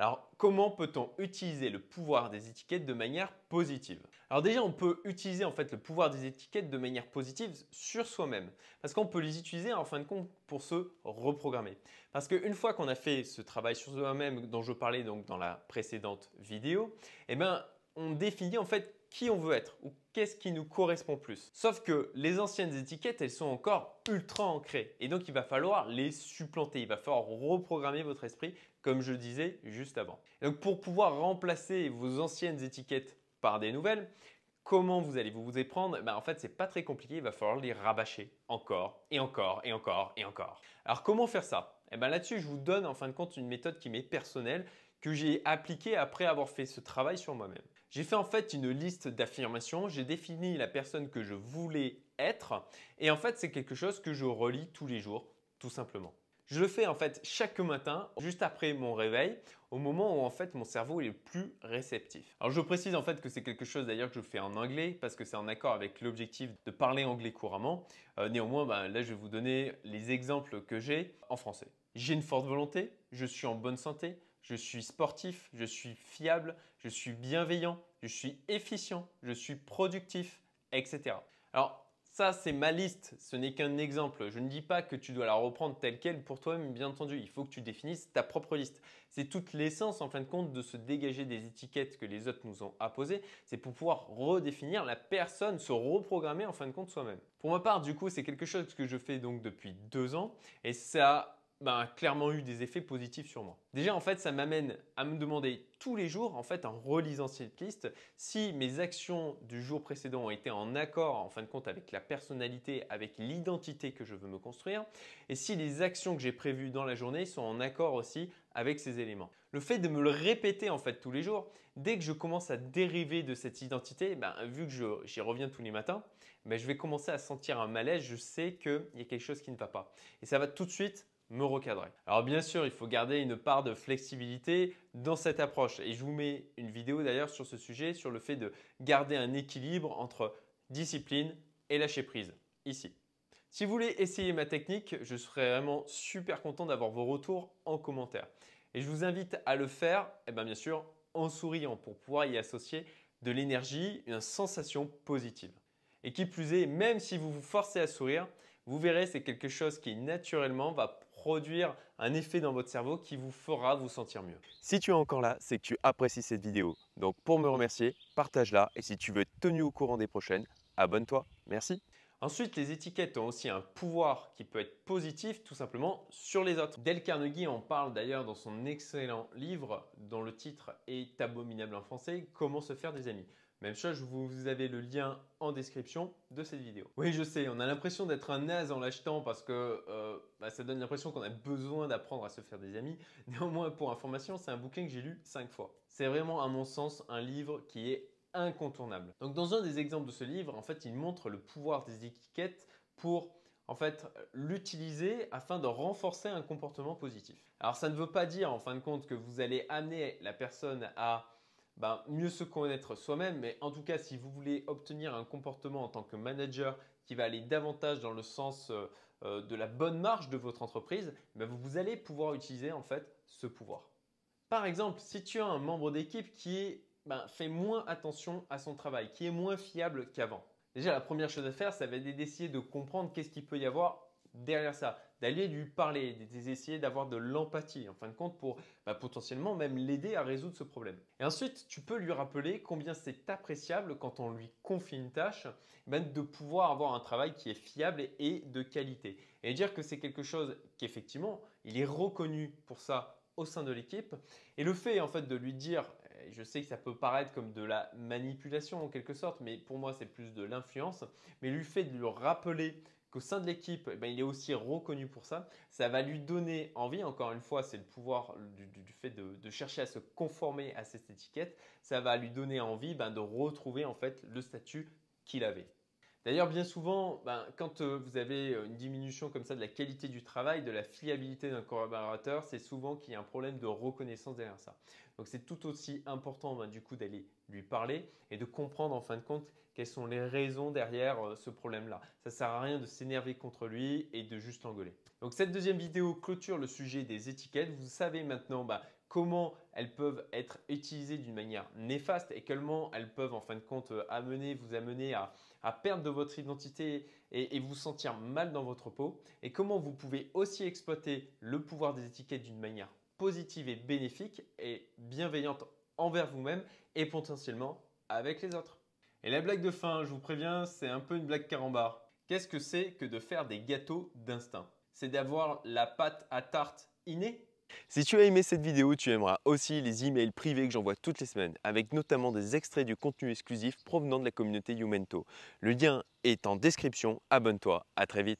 Alors, comment peut-on utiliser le pouvoir des étiquettes de manière positive? Alors déjà, on peut utiliser en fait le pouvoir des étiquettes de manière positive sur soi-même parce qu'on peut les utiliser en fin de compte pour se reprogrammer. Parce qu'une fois qu'on a fait ce travail sur soi-même dont je parlais donc dans la précédente vidéo, eh ben on définit en fait qui on veut être ou qu'est-ce qui nous correspond plus. Sauf que les anciennes étiquettes, elles sont encore ultra ancrées et donc il va falloir les supplanter, il va falloir reprogrammer votre esprit comme je disais juste avant. donc pour pouvoir remplacer vos anciennes étiquettes par des nouvelles, comment vous allez vous vous ben En fait, c'est pas très compliqué, il va falloir les rabâcher encore et encore et encore et encore. Alors comment faire ça? Et eh ben là-dessus, je vous donne en fin de compte une méthode qui m'est personnelle que j'ai appliquée après avoir fait ce travail sur moi-même. J'ai fait en fait une liste d'affirmations, j'ai défini la personne que je voulais être et en fait c'est quelque chose que je relis tous les jours tout simplement. Je le fais en fait chaque matin, juste après mon réveil, au moment où en fait mon cerveau est le plus réceptif. Alors je précise en fait que c'est quelque chose d'ailleurs que je fais en anglais parce que c'est en accord avec l'objectif de parler anglais couramment. Euh, néanmoins, ben, là je vais vous donner les exemples que j'ai en français. J'ai une forte volonté, je suis en bonne santé, je suis sportif, je suis fiable, je suis bienveillant, je suis efficient, je suis productif, etc. Alors, ça, c'est ma liste, ce n'est qu'un exemple. Je ne dis pas que tu dois la reprendre telle qu'elle pour toi-même, bien entendu. Il faut que tu définisses ta propre liste. C'est toute l'essence, en fin de compte, de se dégager des étiquettes que les autres nous ont apposées. C'est pour pouvoir redéfinir la personne, se reprogrammer, en fin de compte, soi-même. Pour ma part, du coup, c'est quelque chose que je fais donc depuis deux ans et ça a clairement eu des effets positifs sur moi. Déjà, en fait, ça m'amène à me demander tous les jours, en fait, en relisant cette liste, si mes actions du jour précédent ont été en accord, en fin de compte, avec la personnalité, avec l'identité que je veux me construire, et si les actions que j'ai prévues dans la journée sont en accord aussi avec ces éléments. Le fait de me le répéter, en fait, tous les jours, dès que je commence à dériver de cette identité, ben, vu que j'y reviens tous les matins, ben, je vais commencer à sentir un malaise, je sais qu'il y a quelque chose qui ne va pas. Et ça va tout de suite me recadrer. Alors bien sûr, il faut garder une part de flexibilité dans cette approche et je vous mets une vidéo d'ailleurs sur ce sujet, sur le fait de garder un équilibre entre discipline et lâcher prise, ici. Si vous voulez essayer ma technique, je serais vraiment super content d'avoir vos retours en commentaire. Et je vous invite à le faire, et eh bien, bien sûr, en souriant pour pouvoir y associer de l'énergie, une sensation positive. Et qui plus est, même si vous vous forcez à sourire, vous verrez, c'est quelque chose qui naturellement va produire un effet dans votre cerveau qui vous fera vous sentir mieux. Si tu es encore là, c'est que tu apprécies cette vidéo. Donc pour me remercier, partage-la et si tu veux être tenu au courant des prochaines, abonne-toi. Merci. Ensuite, les étiquettes ont aussi un pouvoir qui peut être positif tout simplement sur les autres. Dale Carnegie en parle d'ailleurs dans son excellent livre dont le titre est abominable en français, Comment se faire des amis. Même chose, vous avez le lien en description de cette vidéo. Oui, je sais, on a l'impression d'être un naze en l'achetant parce que euh, bah, ça donne l'impression qu'on a besoin d'apprendre à se faire des amis. Néanmoins, pour information, c'est un bouquin que j'ai lu 5 fois. C'est vraiment, à mon sens, un livre qui est incontournable. Donc, dans un des exemples de ce livre, en fait, il montre le pouvoir des étiquettes pour en fait, l'utiliser afin de renforcer un comportement positif. Alors, ça ne veut pas dire, en fin de compte, que vous allez amener la personne à ben, mieux se connaître soi-même. Mais en tout cas, si vous voulez obtenir un comportement en tant que manager qui va aller davantage dans le sens euh, euh, de la bonne marge de votre entreprise, ben, vous allez pouvoir utiliser en fait ce pouvoir. Par exemple, si tu as un membre d'équipe qui ben, fait moins attention à son travail, qui est moins fiable qu'avant, déjà la première chose à faire, ça va être d'essayer de comprendre qu'est-ce qu'il peut y avoir derrière ça, d'aller lui parler, d'essayer d'avoir de l'empathie en fin de compte pour bah, potentiellement même l'aider à résoudre ce problème. Et ensuite, tu peux lui rappeler combien c'est appréciable quand on lui confie une tâche ben, de pouvoir avoir un travail qui est fiable et de qualité. Et dire que c'est quelque chose qu'effectivement, il est reconnu pour ça au sein de l'équipe. Et le fait en fait de lui dire, je sais que ça peut paraître comme de la manipulation en quelque sorte, mais pour moi c'est plus de l'influence, mais lui fait de lui rappeler qu'au sein de l'équipe, eh ben, il est aussi reconnu pour ça. Ça va lui donner envie, encore une fois, c'est le pouvoir du, fait de, chercher à se conformer à cette étiquette. Ça va lui donner envie ben, de retrouver en fait le statut qu'il avait. D'ailleurs, bien souvent, ben, quand euh, vous avez euh, une diminution comme ça de la qualité du travail, de la fiabilité d'un collaborateur, c'est souvent qu'il y a un problème de reconnaissance derrière ça. Donc c'est tout aussi important ben, du coup d'aller lui parler et de comprendre en fin de compte quelles sont les raisons derrière euh, ce problème-là. Ça ne sert à rien de s'énerver contre lui et de juste l'engueuler. Donc cette deuxième vidéo clôture le sujet des étiquettes. Vous savez maintenant ben, comment elles peuvent être utilisées d'une manière néfaste et comment elles peuvent en fin de compte euh, amener, vous amener à, perdre de votre identité et, et, vous sentir mal dans votre peau et comment vous pouvez aussi exploiter le pouvoir des étiquettes d'une manière positive et bénéfique et bienveillante envers vous-même et potentiellement avec les autres. Et la blague de fin, je vous préviens, c'est un peu une blague carambar. Qu'est-ce que c'est que de faire des gâteaux d'instinct? C'est d'avoir la pâte à tarte innée si tu as aimé cette vidéo, tu aimeras aussi les emails privés que j'envoie toutes les semaines, avec notamment des extraits du contenu exclusif provenant de la communauté Youmento. Le lien est en description, abonne-toi, à très vite